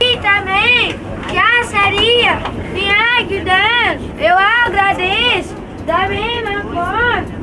E também já seria me ajudando. Eu agradeço da mesma forma.